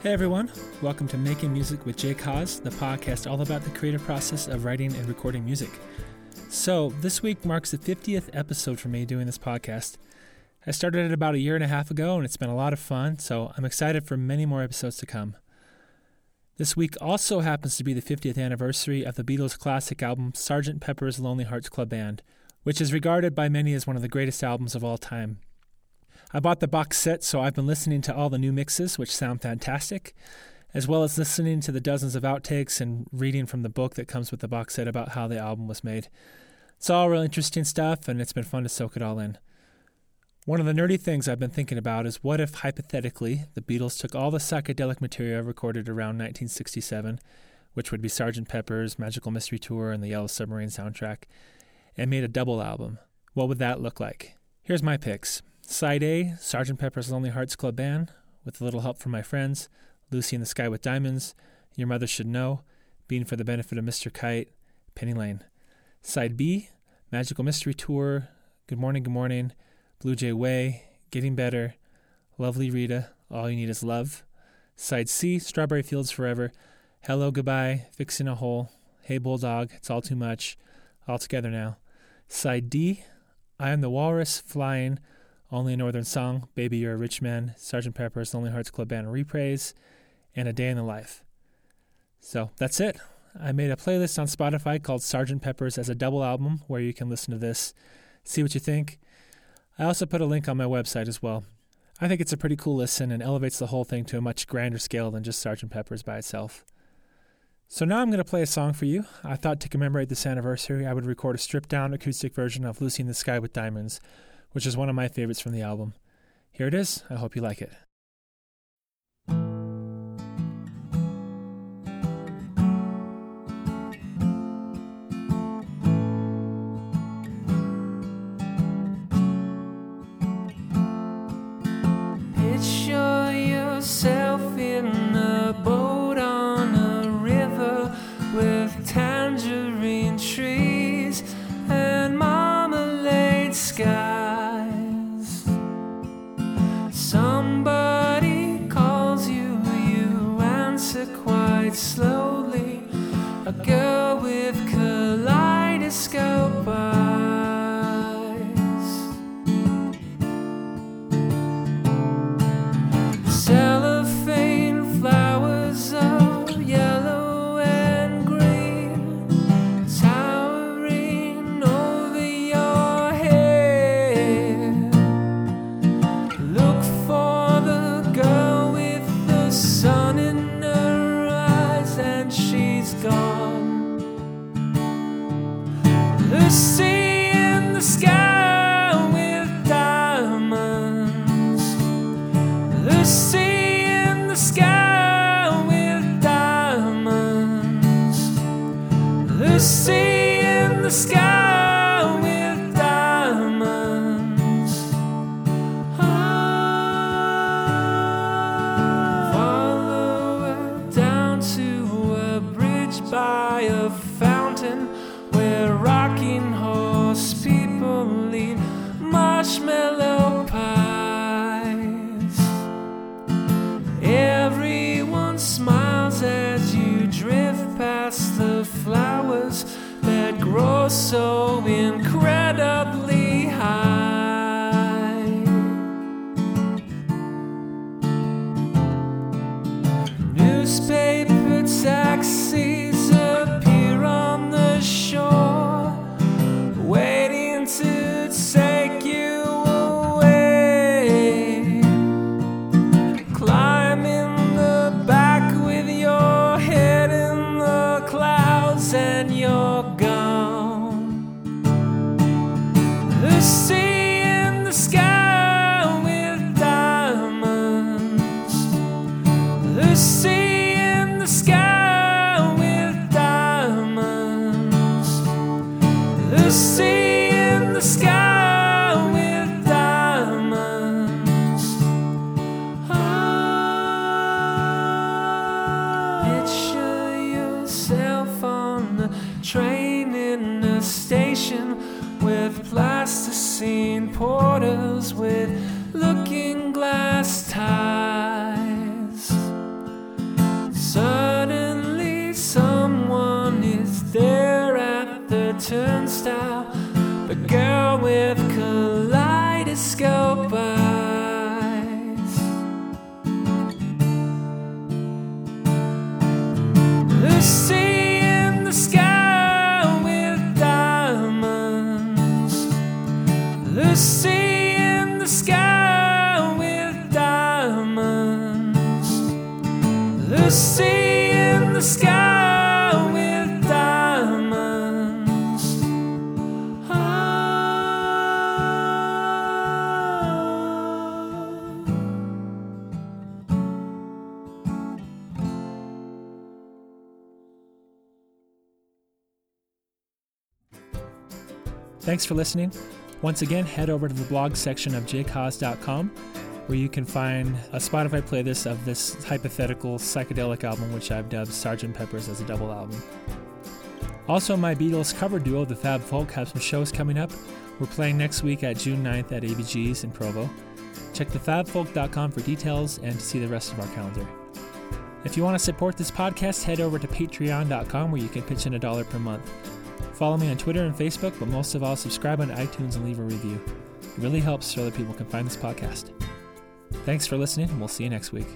Hey everyone, welcome to Making Music with Jay Cause, the podcast all about the creative process of writing and recording music. So, this week marks the 50th episode for me doing this podcast. I started it about a year and a half ago and it's been a lot of fun, so I'm excited for many more episodes to come. This week also happens to be the 50th anniversary of the Beatles' classic album Sgt. Pepper's Lonely Hearts Club Band, which is regarded by many as one of the greatest albums of all time. I bought the box set, so I've been listening to all the new mixes, which sound fantastic, as well as listening to the dozens of outtakes and reading from the book that comes with the box set about how the album was made. It's all real interesting stuff, and it's been fun to soak it all in. One of the nerdy things I've been thinking about is what if, hypothetically, the Beatles took all the psychedelic material recorded around 1967, which would be Sgt. Pepper's Magical Mystery Tour and the Yellow Submarine soundtrack, and made a double album? What would that look like? Here's my picks. Side A, Sgt. Pepper's Lonely Hearts Club Band, with a little help from my friends, Lucy in the Sky with Diamonds, Your Mother Should Know, Being for the Benefit of Mr. Kite, Penny Lane. Side B, Magical Mystery Tour, Good Morning, Good Morning, Blue Jay Way, Getting Better, Lovely Rita, All You Need Is Love. Side C, Strawberry Fields Forever, Hello, Goodbye, Fixing a Hole, Hey Bulldog, It's All Too Much, All Together Now. Side D, I Am the Walrus, Flying, only a Northern Song, Baby You're a Rich Man, Sgt. Pepper's Lonely Hearts Club Band Reprise, and A Day in the Life. So that's it. I made a playlist on Spotify called Sgt. Pepper's as a double album where you can listen to this, see what you think. I also put a link on my website as well. I think it's a pretty cool listen and elevates the whole thing to a much grander scale than just Sgt. Pepper's by itself. So now I'm going to play a song for you. I thought to commemorate this anniversary, I would record a stripped down acoustic version of Lucy in the Sky with Diamonds, which is one of my favorites from the album. Here it is. I hope you like it. Slowly. A girl sky with diamonds. Lucy in the sky with diamonds. Lucy in the sky with diamonds. Ah, follow her down to a bridge by a fountain where marshmallow pies. Everyone smiles as you drift past the flowers that grow so incredibly Lucy in the sky with diamonds. Ah, picture yourself on a train lifestyle. The girl with kaleidoscope eyes. Lucy in the sky with diamonds. Lucy in the sky with diamonds. Lucy Thanks for listening. Once again, head over to the blog section of jcause.com where you can find a Spotify playlist of this hypothetical psychedelic album, which I've dubbed Sgt. Pepper's as a double album. Also, my Beatles cover duo, the Fab Folk, have some shows coming up. We're playing next week at June 9th at ABG's in Provo. Check thefabfolk.com for details and to see the rest of our calendar. If you want to support this podcast, head over to patreon.com where you can pitch in a dollar per month. Follow me on Twitter and Facebook, but most of all, subscribe on iTunes and leave a review. It really helps so other people can find this podcast. Thanks for listening, and we'll see you next week.